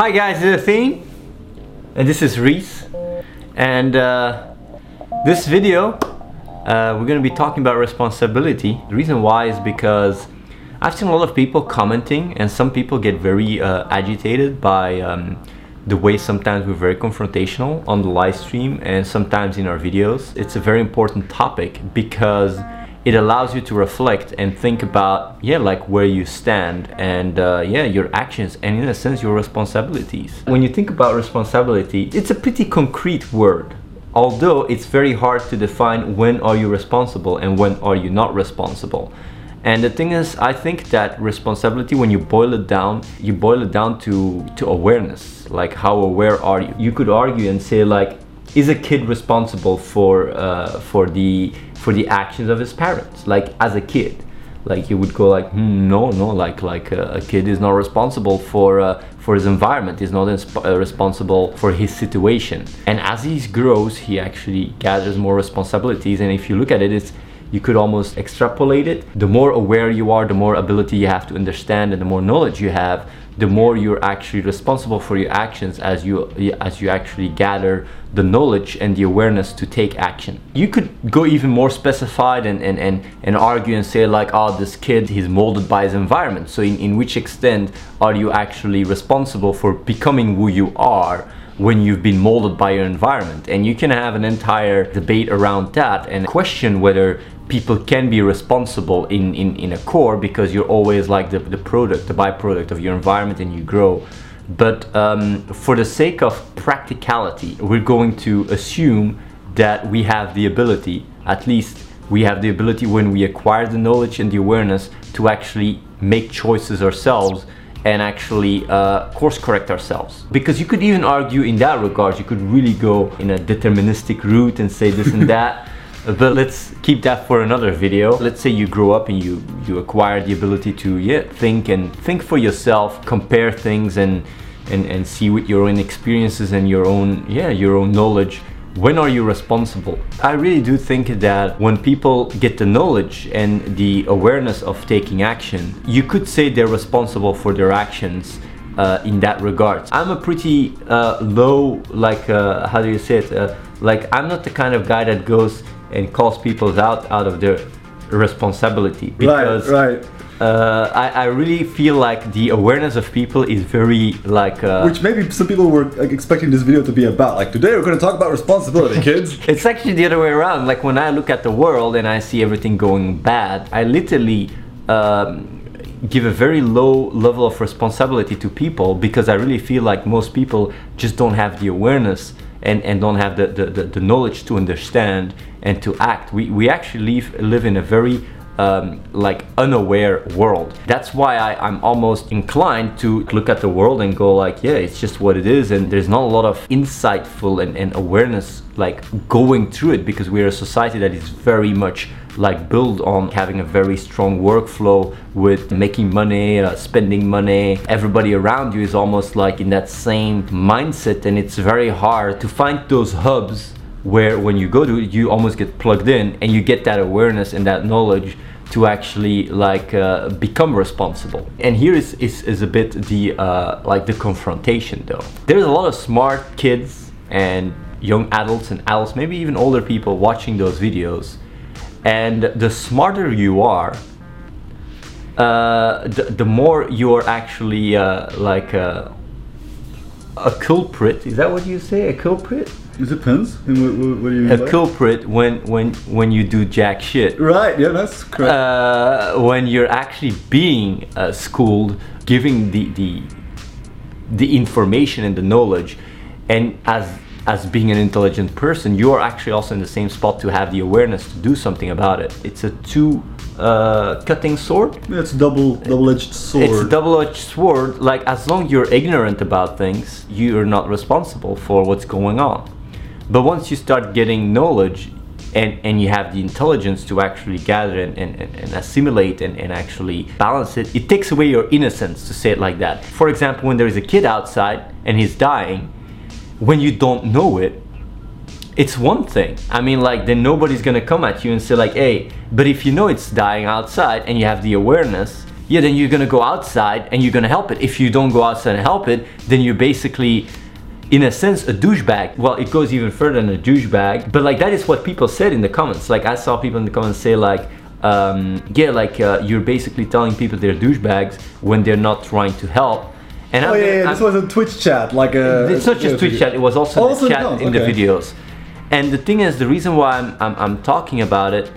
Hi guys, this is Athene, and this is Reese, and uh, this video uh, we're going to be talking about responsibility. The reason why is because I've seen a lot of people commenting, and some people get very uh, agitated by um, the way sometimes we're very confrontational on the live stream and sometimes in our videos. It's a very important topic because it allows you to reflect and think about yeah like where you stand and uh, yeah your actions and in a sense your responsibilities. When you think about responsibility it's a pretty concrete word although it's very hard to define when are you responsible and when are you not responsible. And the thing is i think that responsibility when you boil it down you boil it down to to awareness like how aware are you? You could argue and say like is a kid responsible for uh, for the for the actions of his parents like as a kid. Like he would go like hmm, no no like like uh, a kid is not responsible for uh, for his environment he's not uh, responsible for his situation. And as he grows he actually gathers more responsibilities and if you look at it it's you could almost extrapolate it the more aware you are the more ability you have to understand and the more knowledge you have the more you're actually responsible for your actions as you as you actually gather the knowledge and the awareness to take action. You could go even more specified and, and, and, and argue and say like, oh, this kid, he's molded by his environment. So in, in which extent are you actually responsible for becoming who you are when you've been molded by your environment? And you can have an entire debate around that and question whether people can be responsible in, in, in a core because you're always like the, the product, the byproduct of your environment and you grow. But um, for the sake of practicality, we're going to assume that we have the ability, at least we have the ability when we acquire the knowledge and the awareness to actually make choices ourselves and actually uh, course correct ourselves. Because you could even argue in that regard, you could really go in a deterministic route and say this and that. but let's keep that for another video let's say you grow up and you you acquire the ability to yeah think and think for yourself compare things and and and see with your own experiences and your own yeah your own knowledge when are you responsible i really do think that when people get the knowledge and the awareness of taking action you could say they're responsible for their actions uh, in that regard. I'm a pretty uh, low, like, uh, how do you say it? Uh, like, I'm not the kind of guy that goes and calls people out out of their responsibility because right, right. Uh, I, I, really feel like the awareness of people is very like uh, which maybe some people were like, expecting this video to be about like today we're going to talk about responsibility kids it's actually the other way around like when i look at the world and i see everything going bad i literally um, give a very low level of responsibility to people because i really feel like most people just don't have the awareness and, and don't have the, the, the, the knowledge to understand and to act. We, we actually live, live in a very um, like unaware world. That's why I, I'm almost inclined to look at the world and go like, yeah, it's just what it is. And there's not a lot of insightful and, and awareness like going through it because we're a society that is very much like built on having a very strong workflow with making money, uh, spending money. Everybody around you is almost like in that same mindset and it's very hard to find those hubs where when you go to it, you almost get plugged in and you get that awareness and that knowledge to actually like uh, become responsible. And here is, is, is a bit the uh, like the confrontation though. There's a lot of smart kids and young adults and adults maybe even older people watching those videos. And the smarter you are uh, the, the more you're actually uh, like uh, a culprit. Is that what you say? A culprit it depends. What, what, do you mean? A culprit when when when you do jack shit. Right. Yeah, that's correct. Uh, when you're actually being uh, schooled, giving the the the information and the knowledge, and as as being an intelligent person, you are actually also in the same spot to have the awareness to do something about it. It's a two uh, cutting sword. Yeah, it's double double-edged sword. It's a double-edged sword. Like as long as you're ignorant about things, you are not responsible for what's going on. But once you start getting knowledge and, and you have the intelligence to actually gather and, and, and assimilate and, and actually balance it, it takes away your innocence to say it like that. For example, when there is a kid outside and he's dying, when you don't know it, it's one thing. I mean, like, then nobody's gonna come at you and say, like, hey, but if you know it's dying outside and you have the awareness, yeah, then you're gonna go outside and you're gonna help it. If you don't go outside and help it, then you're basically in a sense a douchebag. Well it goes even further than a douchebag but like that is what people said in the comments. Like i saw people in the comments say like um, yeah like uh, you're basically telling people they're douchebags when they're not trying to help. And Oh I'm- yeah, yeah, I'm- this was a Twitch chat, like a. it's not just Twitch chat, it was also Also the chat comments, in the videos. And the thing is, the reason why I'm, I'm, I'm talking about it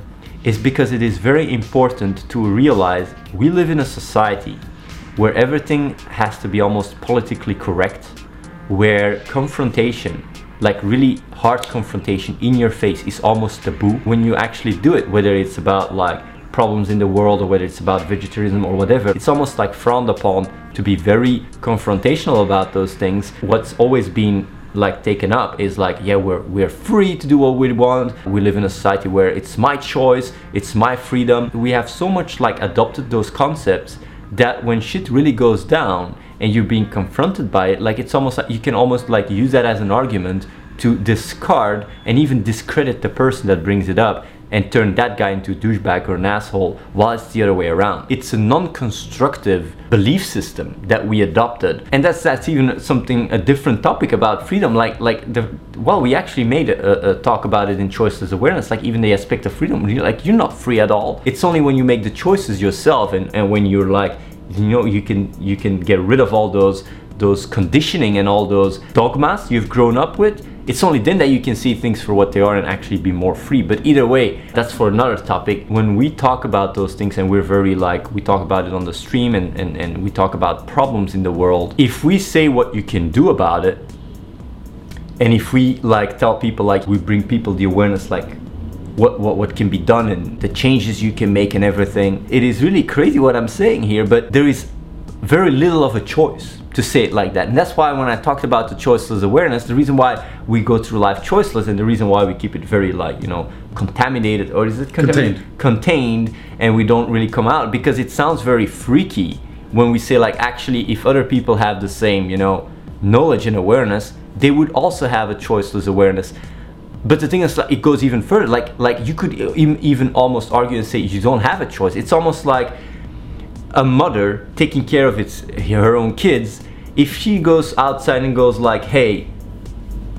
is because it is very important to realize we live in a society where everything has to be almost politically correct, where confrontation, like really hard confrontation in your face, is almost taboo when you actually do it, whether it's about like problems in the world or whether it's about vegetarianism or whatever. It's almost like frowned upon to be very confrontational about those things. What's always been like taken up is like yeah we're we're free to do what we want we live in a society where it's my choice it's my freedom we have so much like adopted those concepts that when shit really goes down and you're being confronted by it like it's almost like you can almost like use that as an argument to discard and even discredit the person that brings it up and turn that guy into a douchebag or an asshole while it's the other way around. It's a non-constructive belief system that we adopted. And that's that's even something a different topic about freedom. Like like the well we actually made a, a talk about it in choiceless awareness, like even the aspect of freedom. Like you're not free at all. It's only when you make the choices yourself and, and when you're like you know you can you can get rid of all those those conditioning and all those dogmas you've grown up with. It's only then that you can see things for what they are and actually be more free. But either way that's for another topic. When we talk about those things and we're very like we talk about it on the stream and, and, and we talk about problems in the world if we say what you can do about it and if we like tell people like we bring people the awareness like what, what what can be done and the changes you can make and everything. It is really crazy what i'm saying here but there is very little of a choice to say it like that. And that's why when i talked about the choiceless awareness the reason why we go through life choiceless and the reason why we keep it very like you know contaminated or is it contaminated? contained. And we don't really come out because it sounds very freaky when we say like actually if other people have the same you know knowledge and awareness they would also have a choiceless awareness but the thing is like, it goes even further. Like like you could even almost argue and say you don't have a choice. It's almost like a mother taking care of its her own kids. If she goes outside and goes like hey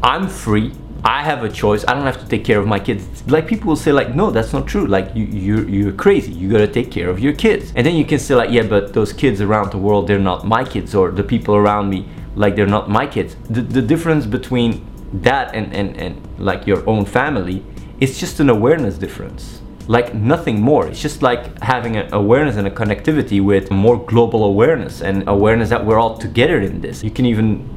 i'm free. I have a choice. I don't have to take care of my kids. Like people will say like no that's not true. Like you you're, you're crazy. You gotta take care of your kids. And then you can say like yeah but those kids around the world they're not my kids or the people around me like they're not my kids. The, the difference between that and, and and like your own family it's just an awareness difference. Like nothing more. It's just like having an awareness and a connectivity with more global awareness and awareness that we're all together in this. You can even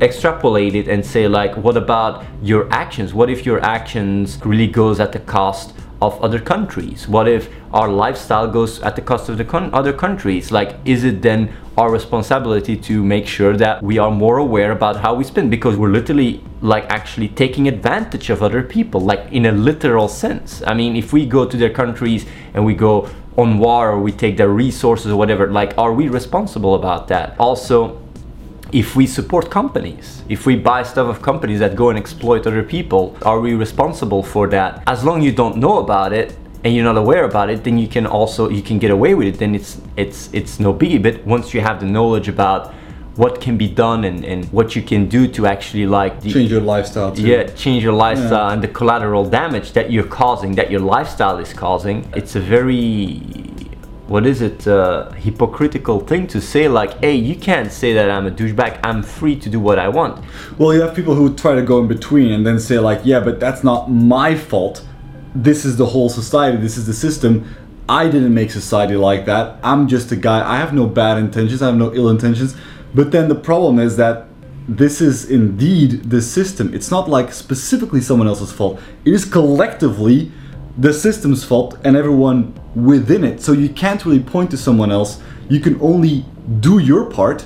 extrapolate it and say like what about your actions? What if your actions really goes at the cost of other countries? What if our lifestyle goes at the cost of the con- other countries? Like is it then our responsibility to make sure that we are more aware about how we spend? Because we're literally like actually taking advantage of other people like in a literal sense. I mean if we go to their countries and we go on war or we take their resources or whatever like are we responsible about that? Also if we support companies, if we buy stuff of companies that go and exploit other people, are we responsible for that? As long as you don't know about it and you're not aware about it, then you can also you can get away with it. Then it's it's it's no biggie. But once you have the knowledge about what can be done and, and what you can do to actually like the, Change your lifestyle too. yeah change your lifestyle Yeah. and the collateral damage that you're causing that your lifestyle is causing it's a very what is it uh, hypocritical thing to say like hey you can't say that i'm a douchebag i'm free to do what i want Well, you have people who try to go in between and then say like, yeah, but that's not my fault. This is the whole society. This is the system. I didn't make society like that. I'm just a guy. I have no bad intentions. I have no ill intentions. But then the problem is that this is indeed the system. It's not like specifically someone else's fault. It is collectively the system's fault and everyone within it. So you can't really point to someone else. You can only do your part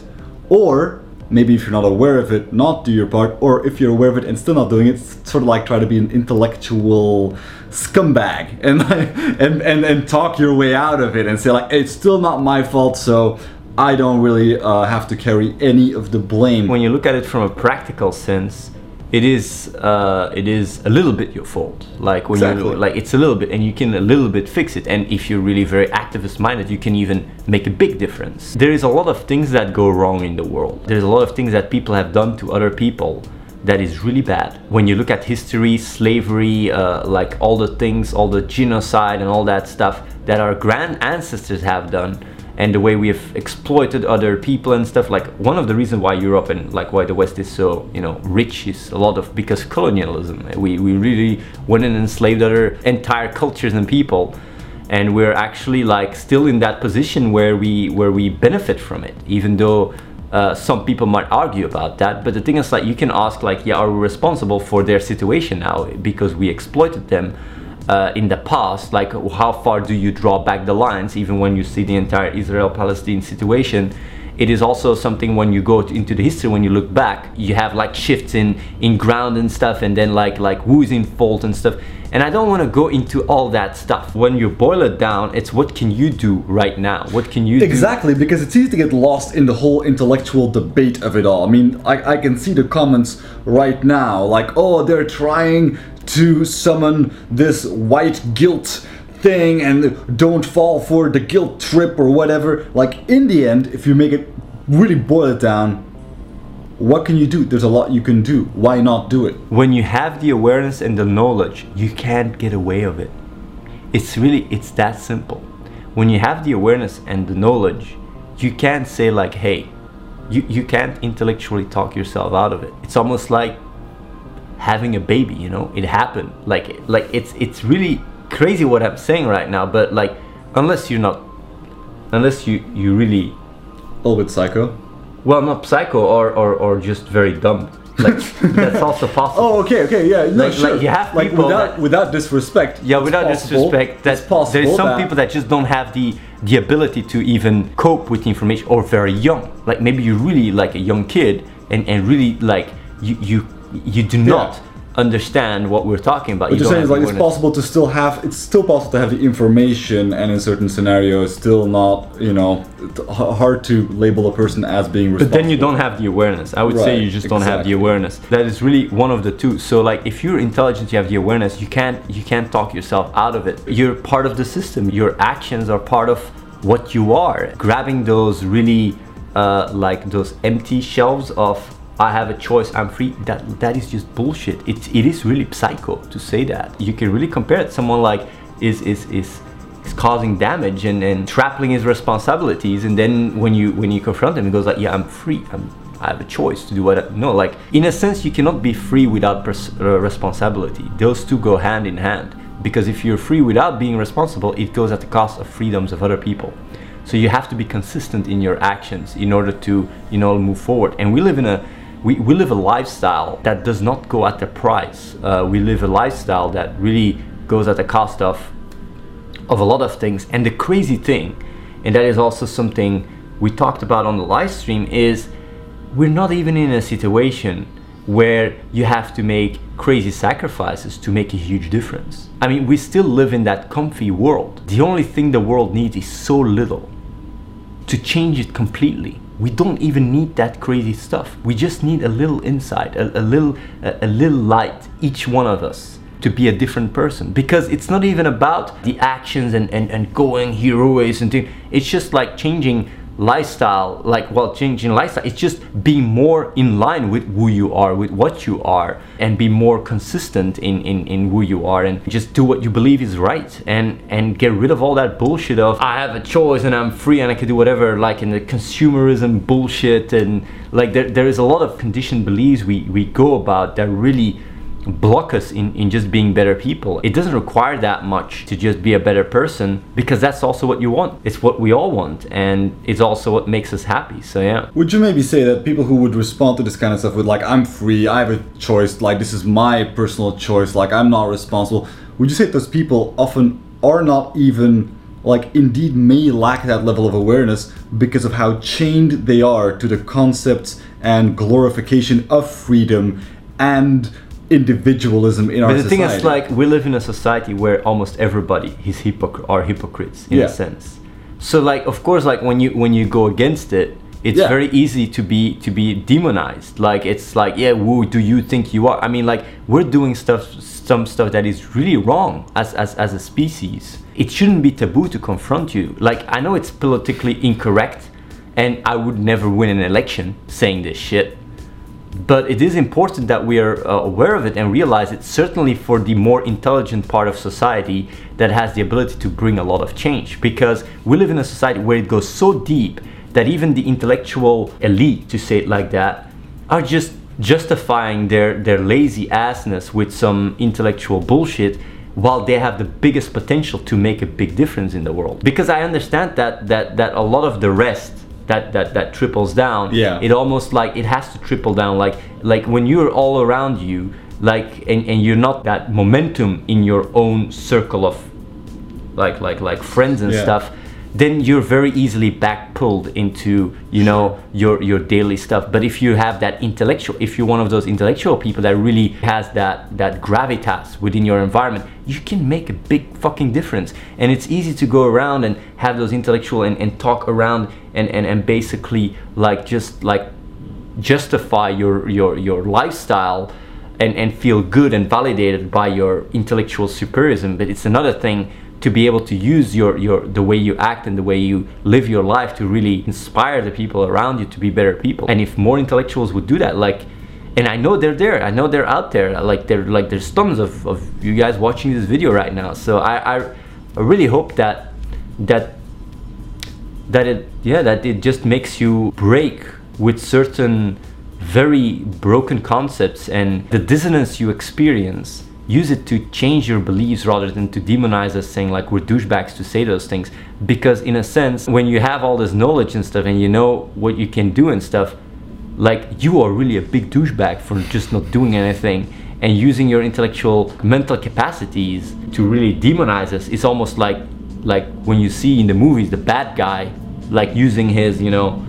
or maybe if you're not aware of it, not do your part, or if you're aware of it and still not doing it, sort of like try to be an intellectual scumbag and and and, and talk your way out of it and say like it's still not my fault, so I don't really uh, have to carry any of the blame. when you look at it from a practical sense it is uh, it is a little bit your fault. Like when Exactly. you like it's a little bit, and you can a little bit fix it. And if you're really very activist minded, you can even make a big difference. There is a lot of things that go wrong in the world. There's a lot of things that people have done to other people that is really bad. When you look at history, slavery, uh, like all the things, all the genocide and all that stuff that our grand ancestors have done, and the way we have exploited other people and stuff. Like one of the reasons why Europe and like why the West is so you know rich is a lot of because colonialism. We we really went and enslaved other entire cultures and people and we're actually like still in that position where we where we benefit from it even though uh, some people might argue about that but the thing is like you can ask like yeah are we responsible for their situation now because we exploited them uh, in the past like how far do you draw back the lines even when you see the entire israel palestine situation it is also something when you go to, into the history when you look back you have like shifts in in ground and stuff and then like like who's in fault and stuff. And i don't want to go into all that stuff. When you boil it down it's what can you do right now? What can you do Exactly, because it's easy to get lost in the whole intellectual debate of it all. I mean, I, I can see the comments right now, like, oh, they're trying to summon this white guilt thing and don't fall for the guilt trip or whatever. Like, in the end, if you make it really boil it down, what can you do? There's a lot you can do. Why not do it? when you have the awareness and the knowledge you can't get away of it it's really it's that simple when you have the awareness and the knowledge you can't say like hey you, you can't intellectually talk yourself out of it it's almost like having a baby you know it happened like like it's it's really crazy what i'm saying right now but like unless you're not unless you you really A little bit psycho. well not psycho or or, or just very dumb like that's also possible Oh, okay, okay, yeah, no, Like- sure. like you have like people without that- without disrespect. yeah without possible- disrespect that's possible there's some that- people that just don't have the the ability to even cope with the information or very young like maybe you're really like a young kid and and really like you you you do not understand what we're talking about. What You you're saying is like it's possible to still have it's still possible to have the information and in certain scenarios still not you know hard to label a person as being but then you don't have the awareness. I would say you just don't have the awareness. That is really one of the two. So like if you're intelligent you have the awareness you can't you can't talk yourself out of it. You're part of the system. Your actions are part of what you are. Grabbing those really uh, like those empty shelves of I have a choice, I'm free. That that is just bullshit. It it is really psycho to say that. You can really compare it. Someone like is is is is causing damage and, and trampling his responsibilities and then when you when you confront him he goes like yeah i'm free i'm i have a choice to do what I, no like in a sense you cannot be free without pers- uh, responsibility those two go hand in hand because if you're free without being responsible it goes at the cost of freedoms of other people so you have to be consistent in your actions in order to you know move forward and we live in a we, we live a lifestyle that does not go at the price uh, we live a lifestyle that really goes at the cost of of a lot of things. And the crazy thing, and that is also something we talked about on the live stream, is we're not even in a situation where you have to make crazy sacrifices to make a huge difference. I mean, we still live in that comfy world. The only thing the world needs is so little to change it completely. We don't even need that crazy stuff. We just need a little insight, a, a little, a, a little light, each one of us, to be a different person. Because it's not even about the actions and, and, and going heroes and things. It's just like changing lifestyle, like well, changing lifestyle. It's just being more in line with who you are, with what you are, and be more consistent in, in, in who you are, and just do what you believe is right, and and get rid of all that bullshit of I have a choice and I'm free and I can do whatever, like in the consumerism bullshit, and like there, there is a lot of conditioned beliefs we we go about that really block us in, in just being better people. It doesn't require that much to just be a better person because that's also what you want. It's what we all want and it's also what makes us happy. So yeah. Would you maybe say that people who would respond to this kind of stuff with like I'm free, I have a choice, like this is my personal choice, like I'm not responsible. Would you say those people often are not even like indeed may lack that level of awareness because of how chained they are to the concepts and glorification of freedom and individualism in our But the thing is like we live in a society where almost everybody is hypocr- are hypocrites in Yeah. a sense. So like of course like when you when you go against it, it's Yeah. very easy to be to be demonized like it's like yeah who do you think you are i mean like we're doing stuff some stuff that is really wrong as as, as a species it shouldn't be taboo to confront you like i know it's politically incorrect and i would never win an election saying this shit but it is important that we are uh, aware of it and realize it certainly for the more intelligent part of society that has the ability to bring a lot of change. Because we live in a society where it goes so deep that even the intellectual elite to say it like that are just justifying their their lazy assness with some intellectual bullshit while they have the biggest potential to make a big difference in the world. Because i understand that that that a lot of the rest that that that triples down Yeah. it almost like it has to triple down like like when you're all around you like and, and you're not that momentum in your own circle of like like like friends and Yeah. stuff then you're very easily back pulled into you know your your daily stuff. But if you have that intellectual if you're one of those intellectual people that really has that that gravitas within your environment you can make a big fucking difference. And it's easy to go around and have those intellectual and, and talk around and, and and basically like just like justify your your your lifestyle and and feel good and validated by your intellectual superiorism but it's another thing to be able to use your your the way you act and the way you live your life to really inspire the people around you to be better people. And if more intellectuals would do that like and I know they're there I know they're out there like they're like there's tons of, of you guys watching this video right now. So I, I I really hope that that that it yeah that it just makes you break with certain very broken concepts and the dissonance you experience use it to change your beliefs rather than to demonize us saying like we're douchebags to say those things. Because in a sense when you have all this knowledge and stuff and you know what you can do and stuff like you are really a big douchebag for just not doing anything. And using your intellectual mental capacities to really demonize us it's almost like like when you see in the movies the bad guy like using his you know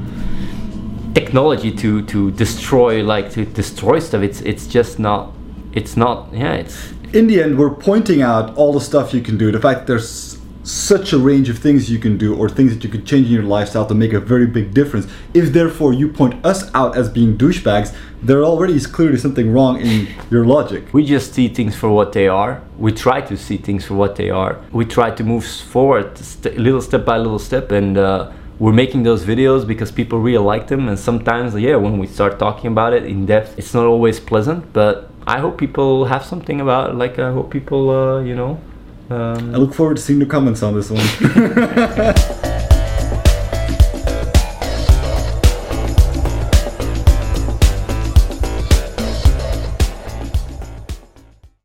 technology to to destroy like to destroy stuff. It's it's just not it's not yeah it's in the end, we're pointing out all the stuff you can do. The fact there's such a range of things you can do or things that you could change in your lifestyle to make a very big difference. If therefore you point us out as being douchebags, there already is clearly something wrong in your logic. we just see things for what they are we try to see things for what they are we try to move forward st- little step by little step and uh, we're making those videos because people really like them and sometimes yeah when we start talking about it in depth it's not always pleasant but i hope people have something about like i hope people uh, you know um, I look forward to seeing the comments on this one.